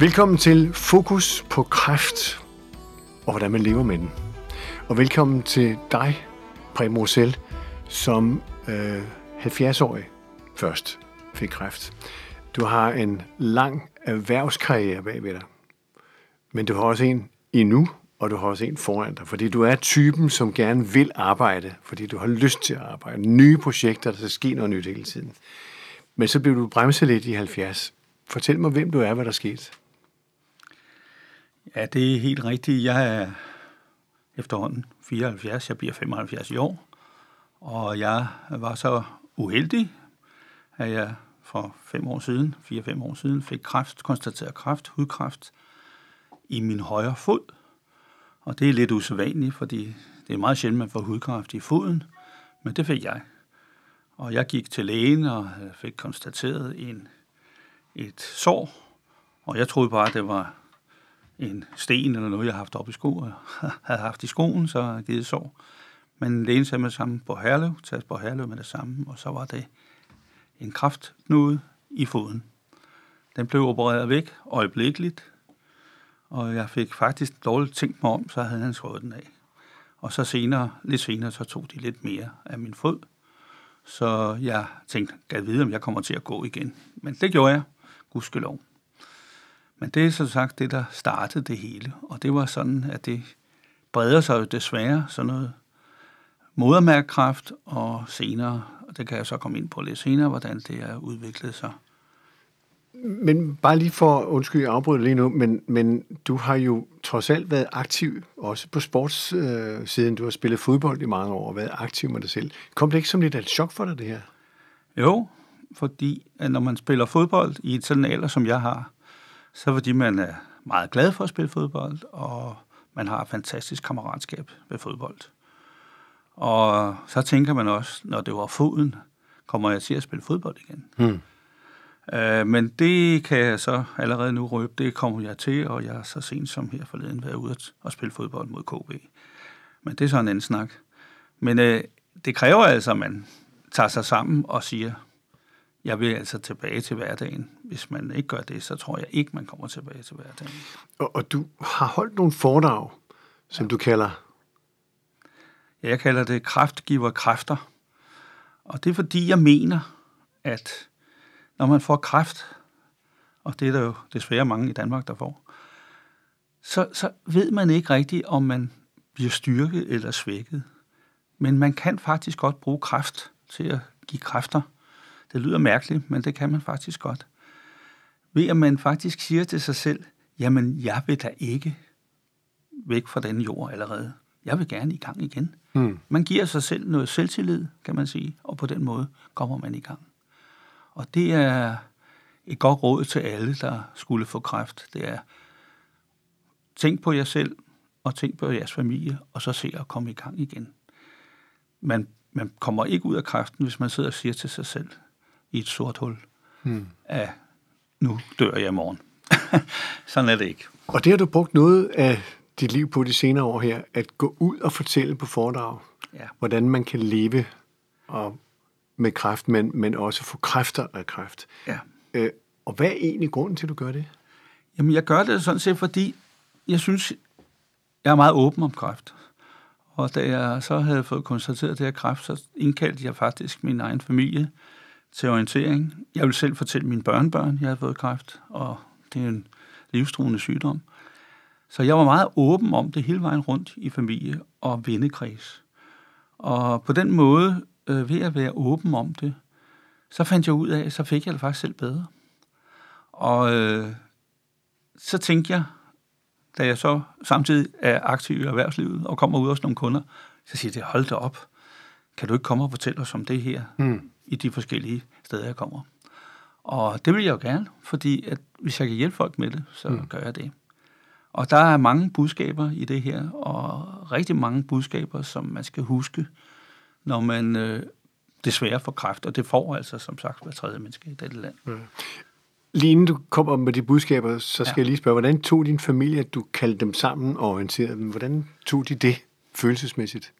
Velkommen til Fokus på kræft og hvordan man lever med den. Og velkommen til dig, Preben Rosel, som øh, 70-årig først fik kræft. Du har en lang erhvervskarriere bagved dig, men du har også en endnu, og du har også en foran dig, fordi du er typen, som gerne vil arbejde, fordi du har lyst til at arbejde. Nye projekter, der skal ske noget nyt hele tiden. Men så blev du bremset lidt i 70. Fortæl mig, hvem du er, hvad der skete. Ja, det er helt rigtigt. Jeg er efterhånden 74, jeg bliver 75 i år, og jeg var så uheldig, at jeg for fem år siden, fire-fem år siden, fik kræft, konstateret kræft, hudkræft i min højre fod. Og det er lidt usædvanligt, fordi det er meget sjældent, man får hudkræft i foden, men det fik jeg. Og jeg gik til lægen og fik konstateret en, et sår, og jeg troede bare, at det var en sten eller noget, jeg har haft op i sko, og havde haft i skoen, så havde givet sår. Men lægen sagde med det samme på Herlev, tages på Herlev med det samme, og så var det en kraftknude i foden. Den blev opereret væk øjeblikkeligt, og jeg fik faktisk dårligt tænkt mig om, så havde han skåret den af. Og så senere, lidt senere, så tog de lidt mere af min fod. Så jeg tænkte, kan jeg vide, om jeg kommer til at gå igen. Men det gjorde jeg, gudskelov. Men det er så sagt det, der startede det hele. Og det var sådan, at det breder sig jo desværre sådan noget modermærkekræft, og senere, og det kan jeg så komme ind på lidt senere, hvordan det er udviklet sig. Men bare lige for, undskyld, jeg afbryder lige nu, men, men du har jo trods alt været aktiv, også på sportssiden. Øh, du har spillet fodbold i mange år og været aktiv med dig selv. Kom det ikke som lidt af et chok for dig, det her? Jo, fordi at når man spiller fodbold i et sådan alder, som jeg har, så fordi man er meget glad for at spille fodbold, og man har et fantastisk kammeratskab ved fodbold. Og så tænker man også, når det var foden, kommer jeg til at spille fodbold igen. Hmm. Uh, men det kan jeg så allerede nu røbe, det kommer jeg til, og jeg er så sent som her forleden været ude og spille fodbold mod KB. Men det er så en anden snak. Men uh, det kræver altså, at man tager sig sammen og siger, jeg vil altså tilbage til hverdagen. Hvis man ikke gør det, så tror jeg ikke, man kommer tilbage til hverdagen. Og, og du har holdt nogle foredrag, som ja. du kalder? Ja, jeg kalder det kraftgiver kræfter. Og det er fordi, jeg mener, at når man får kræft, og det er der jo desværre mange i Danmark, der får, så, så ved man ikke rigtigt, om man bliver styrket eller svækket. Men man kan faktisk godt bruge kræft til at give kræfter. Det lyder mærkeligt, men det kan man faktisk godt. Ved at man faktisk siger til sig selv, jamen jeg vil da ikke væk fra den jord allerede. Jeg vil gerne i gang igen. Mm. Man giver sig selv noget selvtillid, kan man sige, og på den måde kommer man i gang. Og det er et godt råd til alle, der skulle få kræft. Det er, tænk på jer selv, og tænk på jeres familie, og så se at komme i gang igen. Man, man kommer ikke ud af kræften, hvis man sidder og siger til sig selv, i et sort hul hmm. af, nu dør jeg i morgen. Sådan er det ikke. Og det har du brugt noget af dit liv på de senere år her, at gå ud og fortælle på foredrag, ja. hvordan man kan leve og med kræft, men, men også få kræfter af kræft. Ja. Øh, og hvad er egentlig grunden til, at du gør det? Jamen, jeg gør det sådan set, fordi jeg synes, jeg er meget åben om kræft. Og da jeg så havde fået konstateret det her kræft, så indkaldte jeg faktisk min egen familie til orientering. Jeg vil selv fortælle mine børnebørn, jeg har fået kræft, og det er en livstruende sygdom. Så jeg var meget åben om det hele vejen rundt i familie og vennekreds. Og på den måde, øh, ved at være åben om det, så fandt jeg ud af, at så fik jeg det faktisk selv bedre. Og øh, så tænkte jeg, da jeg så samtidig er aktiv i erhvervslivet og kommer ud hos nogle kunder, så siger jeg, hold da op, kan du ikke komme og fortælle os om det her? Mm i de forskellige steder, jeg kommer. Og det vil jeg jo gerne, fordi at hvis jeg kan hjælpe folk med det, så mm. gør jeg det. Og der er mange budskaber i det her, og rigtig mange budskaber, som man skal huske, når man øh, desværre får kræft, og det får altså som sagt hver tredje menneske i dette land. Mm. Lige inden du kommer med de budskaber, så skal ja. jeg lige spørge, hvordan tog din familie, at du kaldte dem sammen og orienterede dem? Hvordan tog de det følelsesmæssigt?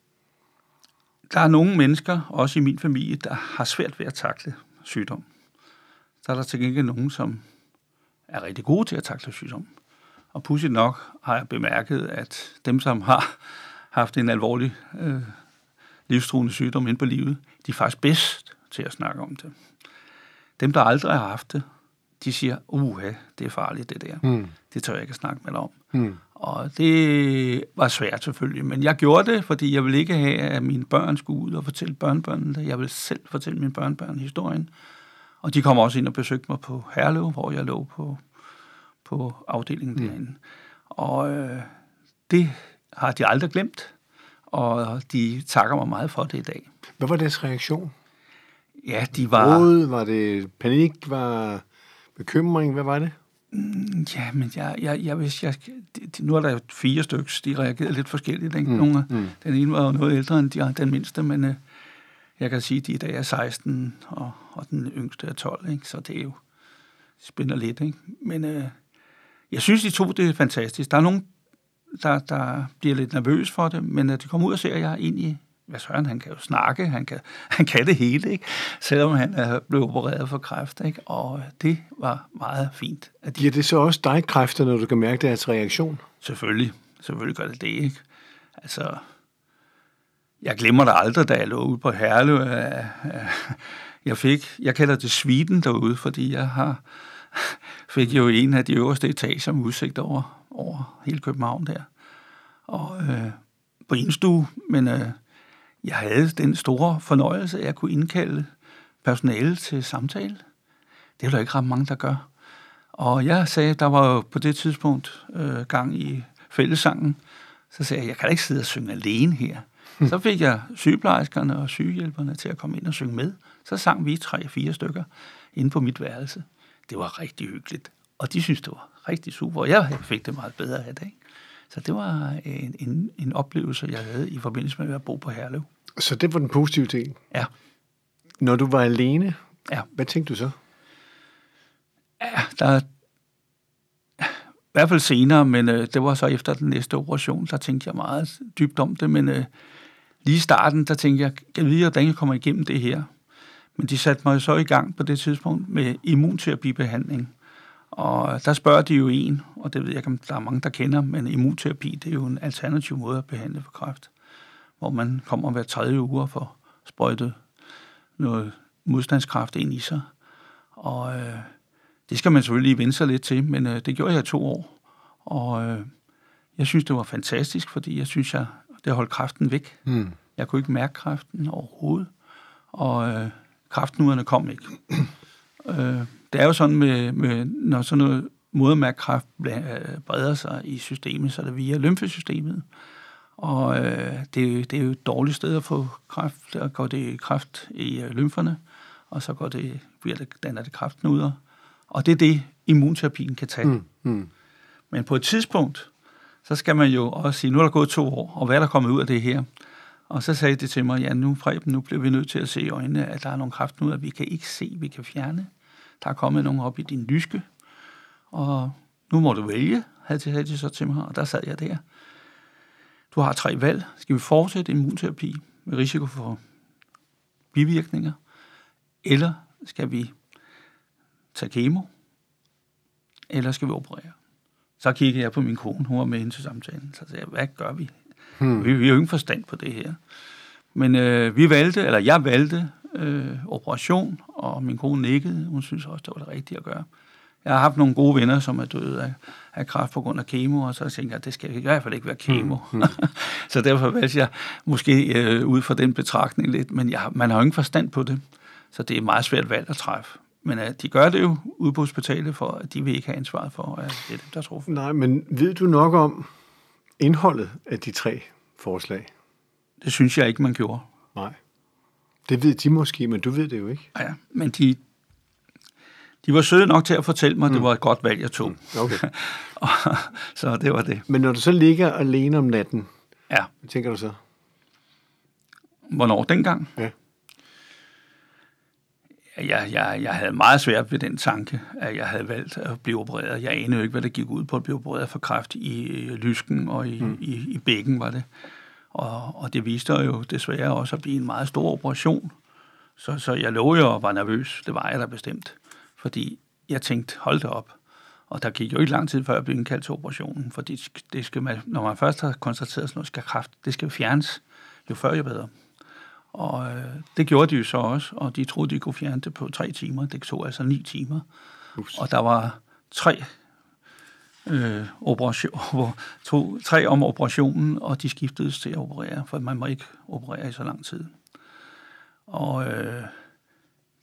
Der er nogle mennesker, også i min familie, der har svært ved at takle sygdom. Så er der til gengæld nogen, som er rigtig gode til at takle sygdom. Og pudsigt nok har jeg bemærket, at dem, som har haft en alvorlig øh, livstruende sygdom ind på livet, de er faktisk bedst til at snakke om det. Dem, der aldrig har haft det, de siger, uha, det er farligt det der. Mm. Det tør jeg ikke snakke med dig om. Mm. Og det var svært selvfølgelig, men jeg gjorde det, fordi jeg ville ikke have, at mine børn skulle ud og fortælle børnebørnene det. Jeg vil selv fortælle mine børnebørn historien. Og de kom også ind og besøgte mig på Herlev, hvor jeg lå på, på afdelingen mm. derinde. Og øh, det har de aldrig glemt, og de takker mig meget for det i dag. Hvad var deres reaktion? Ja, de var... Råd, var det panik, var bekymring, hvad var det? Mm, ja, men jeg, jeg, jeg, hvis jeg, de, nu er der jo fire stykker, de reagerede lidt forskelligt. Ikke? Mm, Nogle, mm. Den ene var jo noget ældre end de, den mindste, men øh, jeg kan sige, at de i dag er 16, og, og den yngste er 12, ikke? så det er jo spænder lidt. Ikke? Men øh, jeg synes, de to det er fantastisk. Der er nogen, der, der bliver lidt nervøs for det, men når de kommer ud og ser, at jeg er egentlig hvad søren, han kan jo snakke, han kan, han kan det hele, ikke? selvom han er blevet opereret for kræft. Ikke? Og det var meget fint. At de... Giver det så også dig kræfter, når du kan mærke deres reaktion? Selvfølgelig. Selvfølgelig gør det det, ikke? Altså, jeg glemmer det aldrig, da jeg lå ude på Herlev. Jeg fik, jeg kalder det sviden derude, fordi jeg har, fik jo en af de øverste etager med udsigt over, over hele København der. Og øh, på en stue, men øh, jeg havde den store fornøjelse, at jeg kunne indkalde personale til samtale. Det er der ikke ret mange, der gør. Og jeg sagde, der var jo på det tidspunkt øh, gang i fællessangen, så sagde jeg, jeg kan ikke sidde og synge alene her. Hmm. Så fik jeg sygeplejerskerne og sygehjælperne til at komme ind og synge med. Så sang vi tre-fire stykker inde på mit værelse. Det var rigtig hyggeligt. Og de synes, det var rigtig super. Jeg fik det meget bedre af det. Ikke? Så det var en, en, en oplevelse, jeg havde i forbindelse med at bo på Herlev. Så det var den positive ting? Ja. Når du var alene, ja. hvad tænkte du så? Ja, der i hvert fald senere, men øh, det var så efter den næste operation, der tænkte jeg meget dybt om det, men øh, lige i starten, der tænkte jeg, jeg vide, hvordan jeg kommer igennem det her? Men de satte mig så i gang på det tidspunkt med immunterapibehandling. Og der spørger de jo en, og det ved jeg ikke, om der er mange, der kender, men immunterapi, det er jo en alternativ måde at behandle for kræft, hvor man kommer hver tredje uge for sprøjtet noget modstandskraft ind i sig. Og øh, det skal man selvfølgelig vende sig lidt til, men øh, det gjorde jeg i to år. Og øh, jeg synes, det var fantastisk, fordi jeg synes, jeg, det holdt kræften væk. Mm. Jeg kunne ikke mærke kræften overhovedet, og øh, kraftnuderne kom ikke. øh, det er jo sådan, med, med når sådan noget modermærkkræft breder sig i systemet, så er det via lymfesystemet. Og øh, det, det er jo et dårligt sted at få kræft. Der går det kræft i øh, lymferne, og så går det, bliver det, danner det kræftnuder. Og det er det, immunterapien kan tage. Mm, mm. Men på et tidspunkt, så skal man jo også sige, nu er der gået to år, og hvad er der kommet ud af det her? Og så sagde det til mig, ja, nu, Preben, nu bliver vi nødt til at se i øjnene, at der er nogle kræftnuder, vi kan ikke se, vi kan fjerne. Der er kommet nogen op i din lyske, og nu må du vælge, havde de så til mig, og der sad jeg der. Du har tre valg. Skal vi fortsætte immunterapi med risiko for bivirkninger, eller skal vi tage kemo, eller skal vi operere? Så kiggede jeg på min kone, hun var med ind til samtalen, så sagde jeg, hvad gør vi? Hmm. Vi, vi har jo ingen forstand på det her. Men øh, vi valgte, eller jeg valgte øh, operation, og min kone nikkede. Hun synes også, det var det rigtige at gøre. Jeg har haft nogle gode venner, som er døde af, af kræft på grund af kemo, og så tænkte jeg, at det skal i hvert fald ikke være kemo. Mm, mm. så derfor valgte jeg måske øh, ud fra den betragtning lidt, men jeg, man har jo ingen forstand på det, så det er meget svært valg at træffe. Men øh, de gør det jo ude på hospitalet, for at de vil ikke have ansvaret for, at det er dem, der tror. Nej, men ved du nok om indholdet af de tre forslag? Det synes jeg ikke, man gjorde. Nej. Det ved de måske, men du ved det jo ikke. Ja, men de, de var søde nok til at fortælle mig, at det mm. var et godt valg, jeg tog. Mm. Okay. så det var det. Men når du så ligger alene om natten, ja. hvad tænker du så? Hvornår? Dengang? Ja. Jeg, jeg, jeg havde meget svært ved den tanke, at jeg havde valgt at blive opereret. Jeg anede jo ikke, hvad det gik ud på at blive opereret for kræft i lysken og i, mm. i, i bækken, var det. Og, og det viste jo desværre også at blive en meget stor operation. Så, så jeg lå jo og var nervøs. Det var jeg da bestemt. Fordi jeg tænkte, hold det op. Og der gik jo ikke lang tid, før jeg blev indkaldt til operationen, fordi det skal man, når man først har konstateret sådan noget, skal kraft, det skal fjernes, jo før jo bedre. Og øh, det gjorde de jo så også, og de troede, de kunne fjerne det på tre timer. Det tog altså ni timer. Ups. Og der var tre øh, operation, to, tre om operationen, og de skiftedes til at operere, for man må ikke operere i så lang tid. Og øh,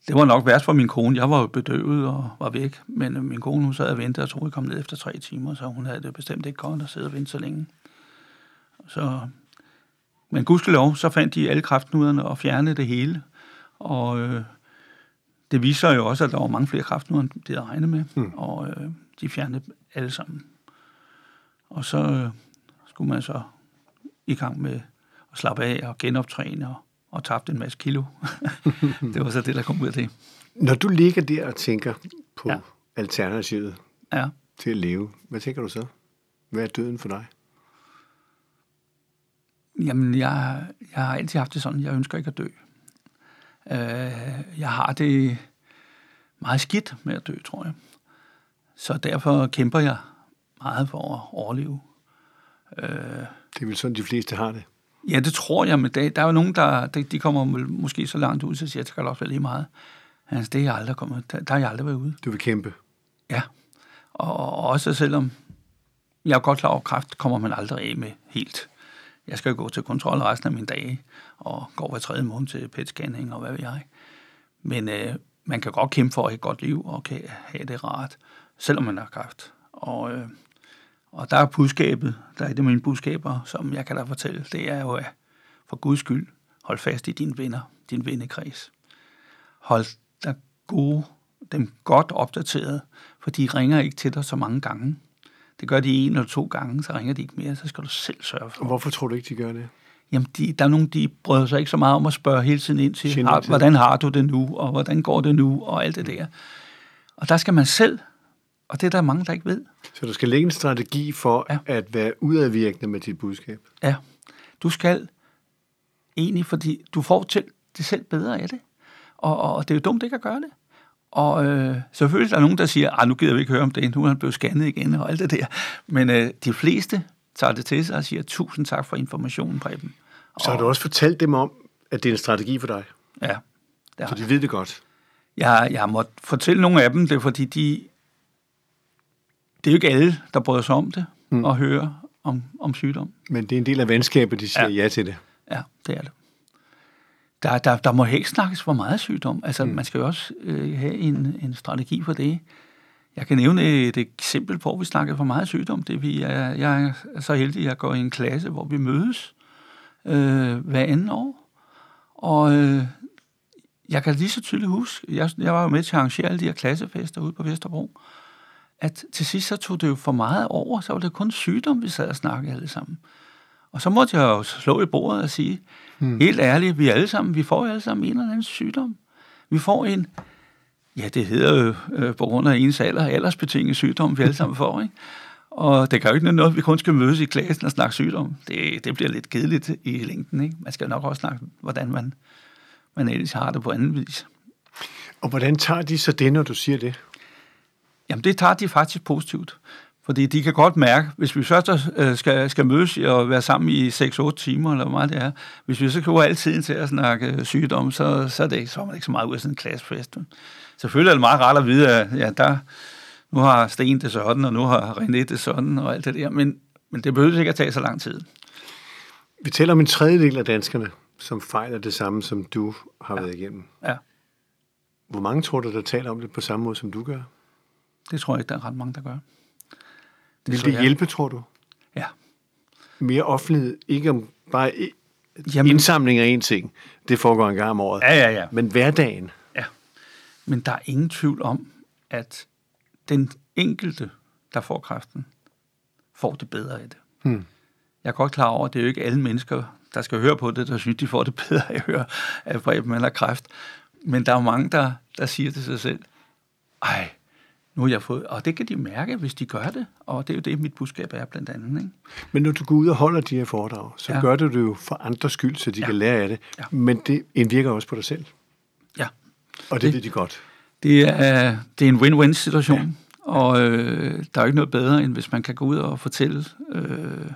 det var nok værst for min kone. Jeg var jo bedøvet og var væk, men min kone hun sad og ventede og troede, kom ned efter tre timer, så hun havde det bestemt ikke godt at sidde og vente så længe. Så, men gudskelov, så fandt de alle kraftnuderne og fjernede det hele. Og øh, det viser jo også, at der var mange flere kraftnuder, end det havde regnet med. Mm. Og øh, de fjernede alle sammen. Og så øh, skulle man så i gang med at slappe af og genoptræne og, og tabte en masse kilo. det var så det, der kom ud af det. Når du ligger der og tænker på ja. alternativet ja. til at leve, hvad tænker du så? Hvad er døden for dig? Jamen, jeg, jeg har altid haft det sådan, jeg ønsker ikke at dø. Øh, jeg har det meget skidt med at dø, tror jeg. Så derfor kæmper jeg meget for at overleve. Øh, det er vel sådan, de fleste har det? Ja, det tror jeg, men der, der er jo nogen, der de kommer måske så langt ud, så siger, at det skal også være lige meget. Altså, det er jeg aldrig kommet. Der, der har jeg aldrig været ude. Du vil kæmpe? Ja. Og, og også selvom jeg er godt klar over, kræft kommer man aldrig af med helt. Jeg skal jo gå til kontrol resten af mine dage, og går hver tredje måned til PET-scanning, og hvad ved jeg. Men øh, man kan godt kæmpe for et godt liv, og kan have det rart selvom man har kræft. Og, øh, og der er budskabet, der er det mine budskaber, som jeg kan da fortælle, det er jo, at for Guds skyld, hold fast i dine venner, din vennekreds. Hold dig gode, dem godt opdateret, for de ringer ikke til dig så mange gange. Det gør de en eller to gange, så ringer de ikke mere, så skal du selv sørge for. Og hvorfor tror du ikke, de gør det? Jamen, de, der er nogen, de bryder sig ikke så meget om at spørge hele tiden ind til, har, hvordan har du det nu, og hvordan går det nu, og alt det der. Og der skal man selv og det er der mange, der ikke ved. Så du skal lægge en strategi for ja. at være udadvirkende med dit budskab? Ja. Du skal egentlig, fordi du får til det selv bedre af det. Og, og det er jo dumt ikke at gøre det. Og øh, selvfølgelig er der nogen, der siger, at nu gider vi ikke høre om det, nu er han blevet scannet igen og alt det der. Men øh, de fleste tager det til sig og siger, tusind tak for informationen, Preben. Så har du også fortalt dem om, at det er en strategi for dig? Ja. Så de ved det godt? Jeg, jeg må fortælle nogle af dem det, fordi de det er jo ikke alle, der bryder sig om det mm. og hører om, om sygdom. Men det er en del af venskabet, de siger ja, ja til det. Ja, det er det. Der, der, der må ikke snakkes for meget sygdom. Altså, mm. man skal jo også øh, have en, en strategi for det. Jeg kan nævne et eksempel på, at vi snakker for meget sygdom. Det vi er, jeg er så heldig, at jeg går i en klasse, hvor vi mødes øh, hver anden år. Og øh, jeg kan lige så tydeligt huske, jeg, jeg var jo med til at arrangere alle de her klassefester ude på Vesterbro at til sidst så tog det jo for meget over, så var det kun sygdom, vi sad og snakkede alle sammen. Og så måtte jeg jo slå i bordet og sige, hmm. helt ærligt, vi alle sammen, vi får alle sammen en eller anden sygdom. Vi får en, ja, det hedder jo øh, på grund af ens alder, aldersbetinget sygdom, vi alle sammen får, ikke? Og det kan jo ikke noget, at vi kun skal mødes i klassen og snakke sygdom. Det, det bliver lidt kedeligt i længden, ikke? Man skal nok også snakke, hvordan man, man ellers har det på anden vis. Og hvordan tager de så det, når du siger det? Jamen, det tager de faktisk positivt. Fordi de kan godt mærke, hvis vi først øh, skal, skal mødes og være sammen i 6-8 timer, eller hvor meget det er, hvis vi så kan bruge al tiden til at snakke sygdom, så, så, er det ikke, så er man ikke så meget ud af sådan en klassefest. Selvfølgelig er det meget rart at vide, at ja, der, nu har Sten det sådan, og nu har René det sådan, og alt det der, men, men det behøver ikke at tage så lang tid. Vi taler om en tredjedel af danskerne, som fejler det samme, som du har ja. været igennem. Ja. Hvor mange tror du, der taler om det på samme måde, som du gør? Det tror jeg ikke, der er ret mange, der gør. Det Vil det jeg. hjælpe, tror du? Ja. Mere offentlighed, ikke om bare Jamen, indsamling af en ting. Det foregår en gang om året. Ja, ja, ja. Men hverdagen. Ja. Men der er ingen tvivl om, at den enkelte, der får kræften, får det bedre af det. Hmm. Jeg er godt klar over, at det er jo ikke alle mennesker, der skal høre på det, der synes, de får det bedre af at høre af Preben eller kræft. Men der er mange, der, der siger til sig selv, ej, nu har jeg fået, og det kan de mærke, hvis de gør det, og det er jo det, mit budskab er blandt andet. Ikke? Men når du går ud og holder de her foredrag, så ja. gør du det jo for andres skyld, så de ja. kan lære af det, ja. men det indvirker også på dig selv. Ja. Og det, det ved de godt. Det er, det er en win-win situation, Og øh, der er jo ikke noget bedre, end hvis man kan gå ud og fortælle øh,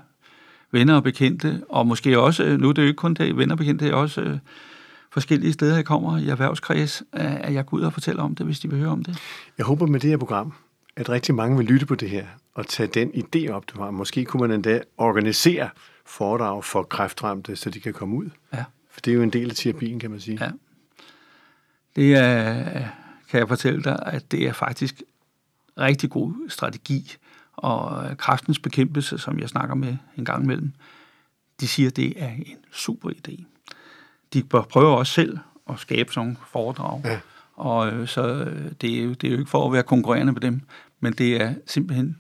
venner og bekendte, og måske også, nu er det jo ikke kun det, venner og bekendte, det er også øh, forskellige steder, jeg kommer i erhvervskreds, at jeg går ud og fortæller om det, hvis de vil høre om det. Jeg håber med det her program, at rigtig mange vil lytte på det her, og tage den idé op, du har. Måske kunne man endda organisere foredrag for kræftramte, så de kan komme ud. Ja. For det er jo en del af terapien, kan man sige. Ja. Det er, kan jeg fortælle dig, at det er faktisk rigtig god strategi. Og kraftens bekæmpelse, som jeg snakker med en gang imellem, de siger, at det er en super idé. De prøver også selv at skabe sådan nogle foredrag. Ja. Og øh, så øh, det er, jo, det er jo ikke for at være konkurrerende med dem, men det er simpelthen,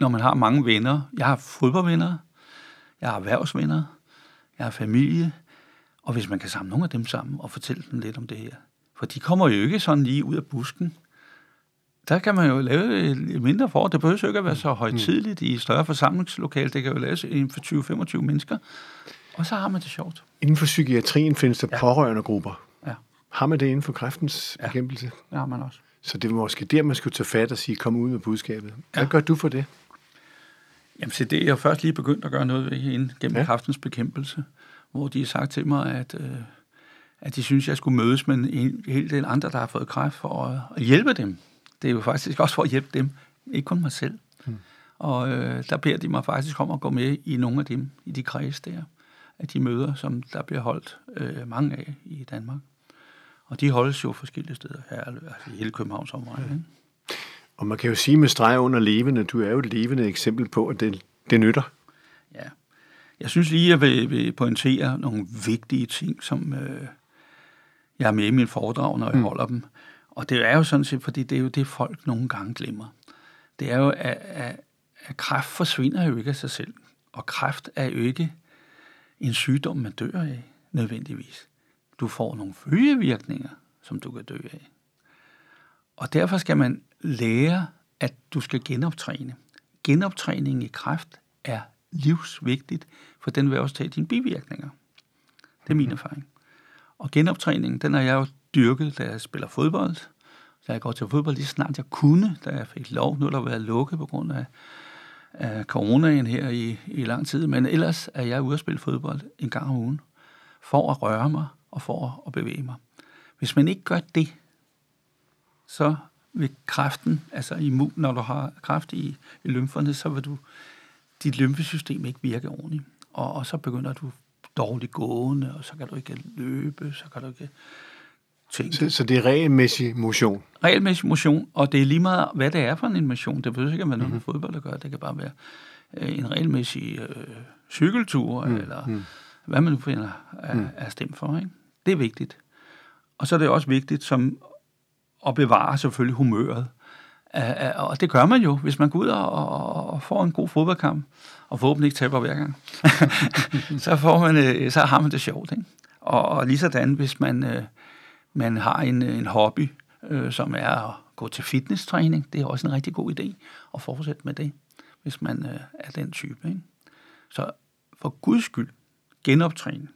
når man har mange venner. Jeg har fodboldvenner, jeg har erhvervsvenner, jeg har familie, og hvis man kan samle nogle af dem sammen og fortælle dem lidt om det her. For de kommer jo ikke sådan lige ud af busken. Der kan man jo lave et mindre for. Det behøver jo ikke at være så mm. højtidligt i større forsamlingslokale. Det kan jo laves for 20-25 mennesker. Og så har man det sjovt. Inden for psykiatrien findes der ja. pårørende grupper. Ja. Har man det inden for kræftens ja. bekæmpelse? Det har man også. Så det er måske der, man skulle tage fat og sige, kom ud med budskabet. Hvad ja. gør du for det? Jamen, så det er jeg først lige begyndt at gøre noget ved inden gennem ja. kræftens bekæmpelse, hvor de har sagt til mig, at, øh, at de synes, jeg skulle mødes med en hel del andre, der har fået kræft, for at, at hjælpe dem. Det er jo faktisk også for at hjælpe dem, ikke kun mig selv. Hmm. Og øh, der beder de mig faktisk om at gå med i nogle af dem, i de kreds der, af de møder, som der bliver holdt øh, mange af i Danmark. Og de holdes jo forskellige steder her, altså i hele Københavns område. Ja. Og man kan jo sige med streg under levende, du er jo et levende eksempel på, at det, det nytter. Ja. Jeg synes lige, at jeg vil, vil pointere nogle vigtige ting, som øh, jeg har med i min foredrag, når jeg mm. holder dem. Og det er jo sådan set, fordi det er jo det, folk nogle gange glemmer. Det er jo, at, at, at kræft forsvinder jo ikke af sig selv. Og kræft er jo ikke en sygdom, man dør af, nødvendigvis. Du får nogle følgevirkninger, som du kan dø af. Og derfor skal man lære, at du skal genoptræne. Genoptræning i kræft er livsvigtigt, for den vil også tage dine bivirkninger. Det er min mhm. erfaring. Og genoptræningen, den har jeg jo dyrket, da jeg spiller fodbold. Da jeg går til fodbold lige snart jeg kunne, da jeg fik lov. Nu er der været lukket på grund af, af coronaen her i, i lang tid. Men ellers er jeg ude at spille fodbold en gang om ugen. For at røre mig og for at bevæge mig. Hvis man ikke gør det, så vil kræften, altså immun, når du har kræft i, i lymferne, så vil du, dit lymfesystem ikke virke ordentligt. Og, og så begynder du dårligt gående, og så kan du ikke løbe, så kan du ikke tænke. Så, så det er regelmæssig motion? Regelmæssig motion, og det er lige meget, hvad det er for en motion. Det behøver ikke at være noget mm-hmm. med fodbold at gøre. Det kan bare være øh, en regelmæssig øh, cykeltur, mm. eller mm. hvad man nu finder er, mm. er stemt for. Ikke? Det er vigtigt. Og så er det også vigtigt som at bevare selvfølgelig humøret. Og det gør man jo, hvis man går ud og får en god fodboldkamp, og forhåbentlig ikke taber hver gang. så, får man, øh, så har man det sjovt. Ikke? Og, og lige sådan, hvis man, øh, man har en, en hobby, øh, som er at gå til fitnesstræning, det er også en rigtig god idé at fortsætte med det, hvis man er den type. Ikke? Så for guds skyld, genoptræning,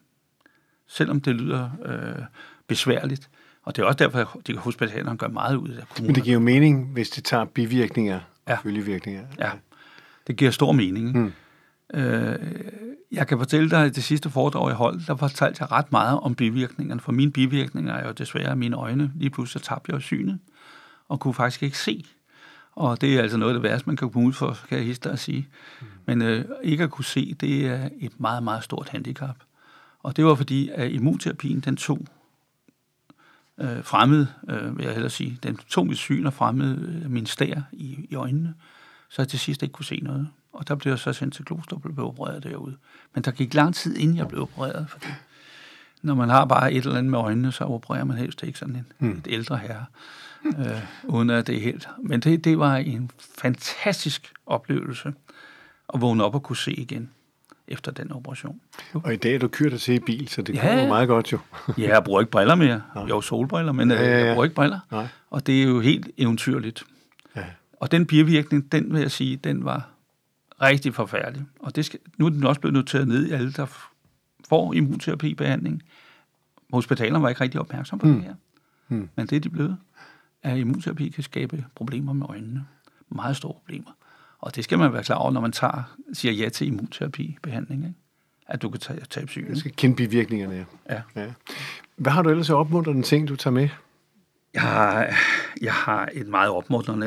selvom det lyder øh, besværligt, og det er også derfor, at de hospitalerne gør meget ud af kommunerne. Men det giver jo mening, hvis det tager bivirkninger og ja. følgevirkninger. Ja, det giver stor mening. Hmm. Øh, jeg kan fortælle dig, at det sidste foredrag, jeg holdt, der fortalte jeg ret meget om bivirkningerne. For mine bivirkninger er jo desværre mine øjne. Lige pludselig tabte jeg synet og kunne faktisk ikke se. Og det er altså noget af det værste, man kan komme ud for, kan jeg hilse at sige. Mm. Men øh, ikke at kunne se, det er et meget, meget stort handicap. Og det var fordi, at immunterapien, den tog øh, fremmed, øh, vil jeg hellere sige. Den tog mit syn og fremmede øh, min stær i, i øjnene, så jeg til sidst ikke kunne se noget. Og der blev jeg så sendt til Kloster og blev opereret derude. Men der gik lang tid, inden jeg blev opereret, fordi når man har bare et eller andet med øjnene, så opererer man helst ikke sådan en, hmm. et ældre herre, øh, uden at det er helt. Men det, det var en fantastisk oplevelse at vågne op og kunne se igen efter den operation. Og i dag er du kørt se i bil, så det ja, går meget godt jo. ja, jeg bruger ikke briller mere. Nej. Jo, solbriller, men ja, ja, ja. jeg bruger ikke briller. Nej. Og det er jo helt eventyrligt. Ja. Og den bivirkning, den vil jeg sige, den var rigtig forfærdelig. Og det skal, nu er den også blevet noteret ned i alle, der får immunterapibehandling. Hospitalerne var ikke rigtig opmærksom på mm. det her. Mm. Men det er de blevet. at immunterapi kan skabe problemer med øjnene. Meget store problemer. Og det skal man være klar over, når man tager, siger ja til immunterapi-behandling. Ikke? At du kan tage, tage sygen. Jeg skal kende bivirkningerne. Ja. ja. Hvad har du ellers opmuntrende ting, du tager med? Jeg har, jeg har et meget opmuntrende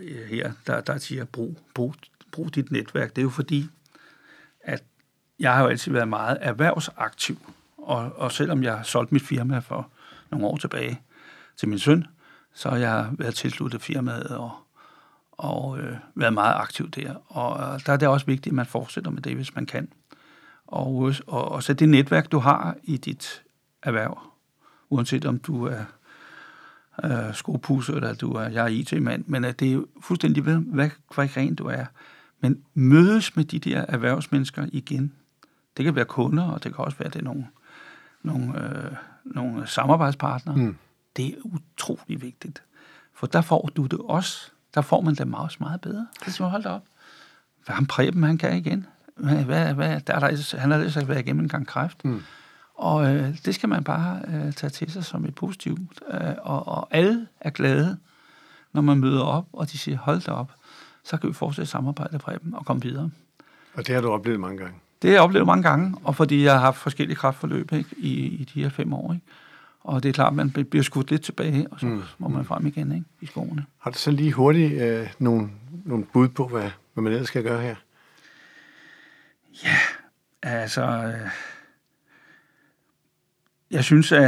øh, her, der, der siger, brug, brug, brug dit netværk. Det er jo fordi, at jeg har jo altid været meget erhvervsaktiv. Og, og selvom jeg har solgt mit firma for nogle år tilbage til min søn, så har jeg været tilsluttet firmaet og, og øh, været meget aktiv der. Og der er det også vigtigt, at man fortsætter med det, hvis man kan. Og, og, og så det netværk, du har i dit erhverv, uanset om du er øh, skopusser, eller du er, jeg er IT-mand, men at det er fuldstændig ved, hvad, hvad ren du er. Men mødes med de der erhvervsmennesker igen. Det kan være kunder, og det kan også være, det er nogle, nogle, øh, nogle samarbejdspartnere. Mm. Det er utrolig vigtigt. For der får du det også. Der får man det meget, meget bedre. Det skal man holde op. Hvad han Preben, han kan igen. Hvad, hvad, hvad, der er der, han har altså været igennem en gang kræft. Mm. Og øh, det skal man bare øh, tage til sig som et positivt. Øh, og, og alle er glade, når man møder op, og de siger, hold da op, så kan vi fortsætte samarbejde Preben og komme videre. Og det har du oplevet mange gange? Det har jeg oplevet mange gange, og fordi jeg har haft forskellige kraftforløb ikke, i, i de her fem år. Ikke? Og det er klart, at man bliver skudt lidt tilbage, og så mm. må man frem igen ikke, i skoene. Har du så lige hurtigt øh, nogle, nogle bud på, hvad, hvad man ellers skal gøre her? Ja, altså... Øh, jeg synes, at,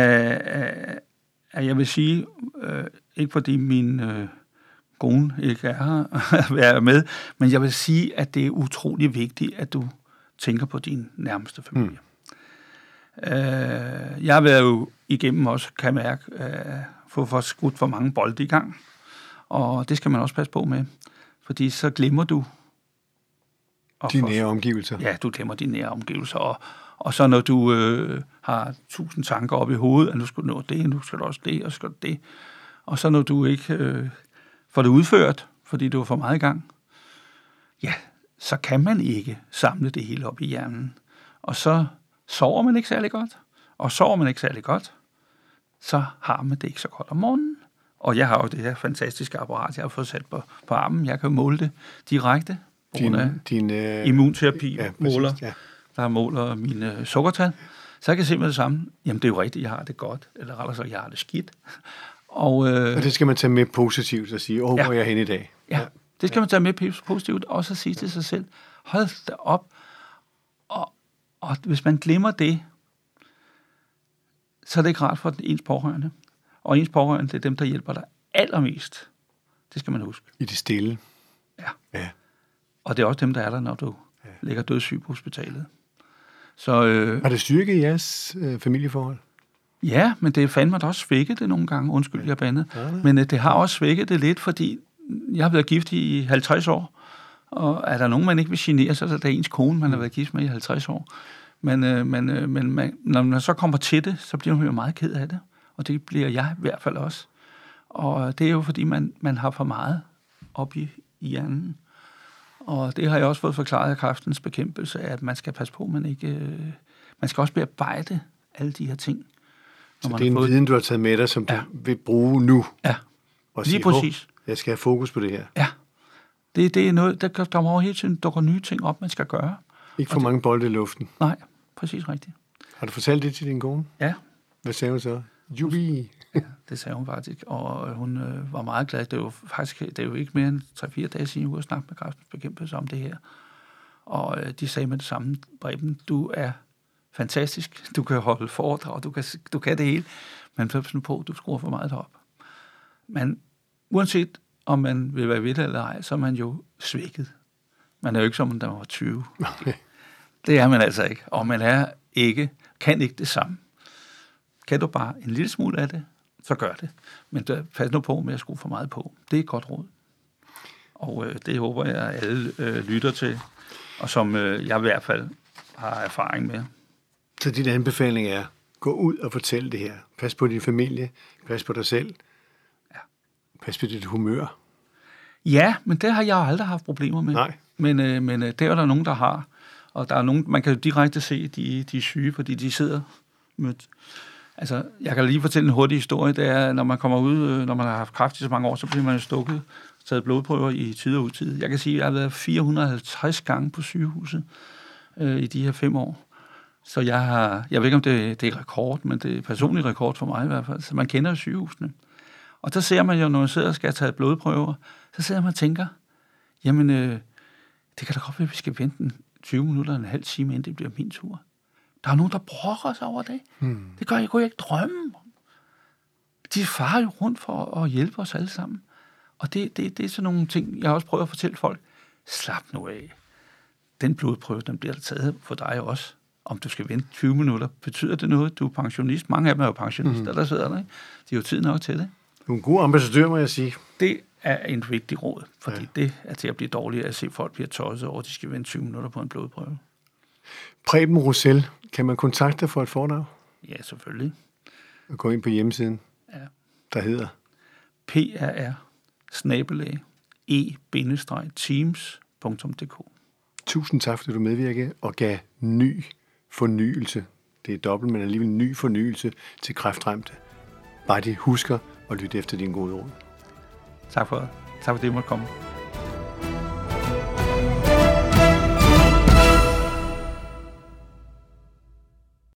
at jeg vil sige, øh, ikke fordi min øh, kone ikke er her at være med, men jeg vil sige, at det er utrolig vigtigt, at du tænker på din nærmeste familie. Mm. Øh, jeg har været jo igennem også, kan mærke, øh, få for skudt for mange bolde i gang, og det skal man også passe på med, fordi så glemmer du... Dine nære omgivelser. Ja, du glemmer dine nære omgivelser, og, og så når du øh, har tusind tanker op i hovedet, at nu skal du nå det, nu skal du også det, og skal du det. Og så når du ikke øh, får det udført, fordi du er for meget i gang, ja, så kan man ikke samle det hele op i hjernen. Og så sover man ikke særlig godt. Og sover man ikke særlig godt, så har man det ikke så godt om morgenen. Og jeg har jo det her fantastiske apparat, jeg har fået sat på, på armen. Jeg kan måle det direkte. Din, din øh, immunterapi ja, måler. Ja der måler mine sukkertal, så jeg kan se med det samme, jamen det er jo rigtigt, jeg har det godt, eller rettere sagt, jeg har det skidt. Og, øh, og det skal man tage med positivt og sige, åh, ja. hvor er jeg hen i dag? Ja, ja. det skal ja. man tage med positivt, og så sige til sig selv, hold da op, og, og hvis man glemmer det, så er det ikke rart for ens pårørende. Og ens pårørende, det er dem, der hjælper dig allermest. Det skal man huske. I det stille. Ja. ja. Og det er også dem, der er der, når du ja. ligger dødssyg på hospitalet. Så, øh, har det styrket jeres øh, familieforhold? Ja, men det er fandme da også svækket det nogle gange. Undskyld, jeg bandet. Ja, men øh, det har også svækket det lidt, fordi jeg har været gift i 50 år, og er der nogen, man ikke vil genere, så er det ens kone, man har været gift med i 50 år. Men, øh, men, øh, men man, når man så kommer til det, så bliver man jo meget ked af det. Og det bliver jeg i hvert fald også. Og det er jo, fordi man, man har for meget op i, i hjernen. Og det har jeg også fået forklaret af kraftens bekæmpelse, at man skal passe på, man ikke... Øh, man skal også bearbejde alle de her ting. Så det er en fået... viden, du har taget med dig, som ja. du vil bruge nu? Ja, og lige sige, præcis. Jeg skal have fokus på det her. Ja, det, det er noget, der kommer over hele tiden dukker nye ting op, man skal gøre. Ikke for og mange bolde i luften? Nej, præcis rigtigt. Har du fortalt det til din kone? Ja. Hvad sagde hun så? Jubi! ja, det sagde hun faktisk, og hun øh, var meget glad. Det er jo faktisk det er jo ikke mere end 3-4 dage siden, hun har snakket med kræftens bekæmpelse om det her. Og øh, de sagde med det samme, Breben, du er fantastisk, du kan holde foredrag, du kan, du kan det hele, men så på, du skruer for meget op. Men uanset om man vil være ved det eller ej, så er man jo svækket. Man er jo ikke som, man var 20. det er man altså ikke, og man er ikke, kan ikke det samme. Kan du bare en lille smule af det, så gør det. Men der, pas nu på med at skrue for meget på. Det er et godt råd. Og øh, det håber jeg, at alle øh, lytter til, og som øh, jeg i hvert fald har erfaring med. Så din anbefaling er, gå ud og fortæl det her. Pas på din familie, pas på dig selv, ja. pas på dit humør. Ja, men det har jeg aldrig haft problemer med. Nej. Men, øh, men øh, det er der nogen, der har. Og der er nogen, man kan jo direkte se, de, de er syge, fordi de sidder med Altså, jeg kan lige fortælle en hurtig historie. Det er, når man kommer ud, øh, når man har haft kræft i så mange år, så bliver man stukket, taget blodprøver i tid og utid. Jeg kan sige, at jeg har været 450 gange på sygehuset øh, i de her fem år. Så jeg har, jeg ved ikke, om det, det er rekord, men det er personlig rekord for mig i hvert fald. Så man kender sygehusene. Og der ser man jo, når man sidder og skal tage blodprøver, så sidder man og tænker, jamen, øh, det kan da godt være, at vi skal vente 20 minutter en halv time, inden det bliver min tur. Der er nogen, der brokker sig over det. Hmm. Det gør jeg, kunne jeg ikke drømme om. De farer jo rundt for at hjælpe os alle sammen. Og det, det, det er sådan nogle ting, jeg også prøver at fortælle folk. Slap nu af. Den blodprøve, den bliver taget for dig også. Om du skal vente 20 minutter, betyder det noget? Du er pensionist. Mange af dem er jo pensionister, mm. der sidder der. Ikke? De har jo tid nok til det. Du er en god ambassadør, må jeg sige. Det er en vigtig råd, fordi ja. det er til at blive dårligt at se folk bliver tosset over, at de skal vente 20 minutter på en blodprøve. Preben Rosell, kan man kontakte dig for et fornavn? Ja, selvfølgelig. Og gå ind på hjemmesiden, ja. der hedder? PRR e-teams.dk Tusind tak, fordi du medvirkede og gav ny fornyelse. Det er dobbelt, men alligevel ny fornyelse til kræftramte. Bare de husker at lytte efter dine gode råd. Tak for det. Tak for det, I måtte komme.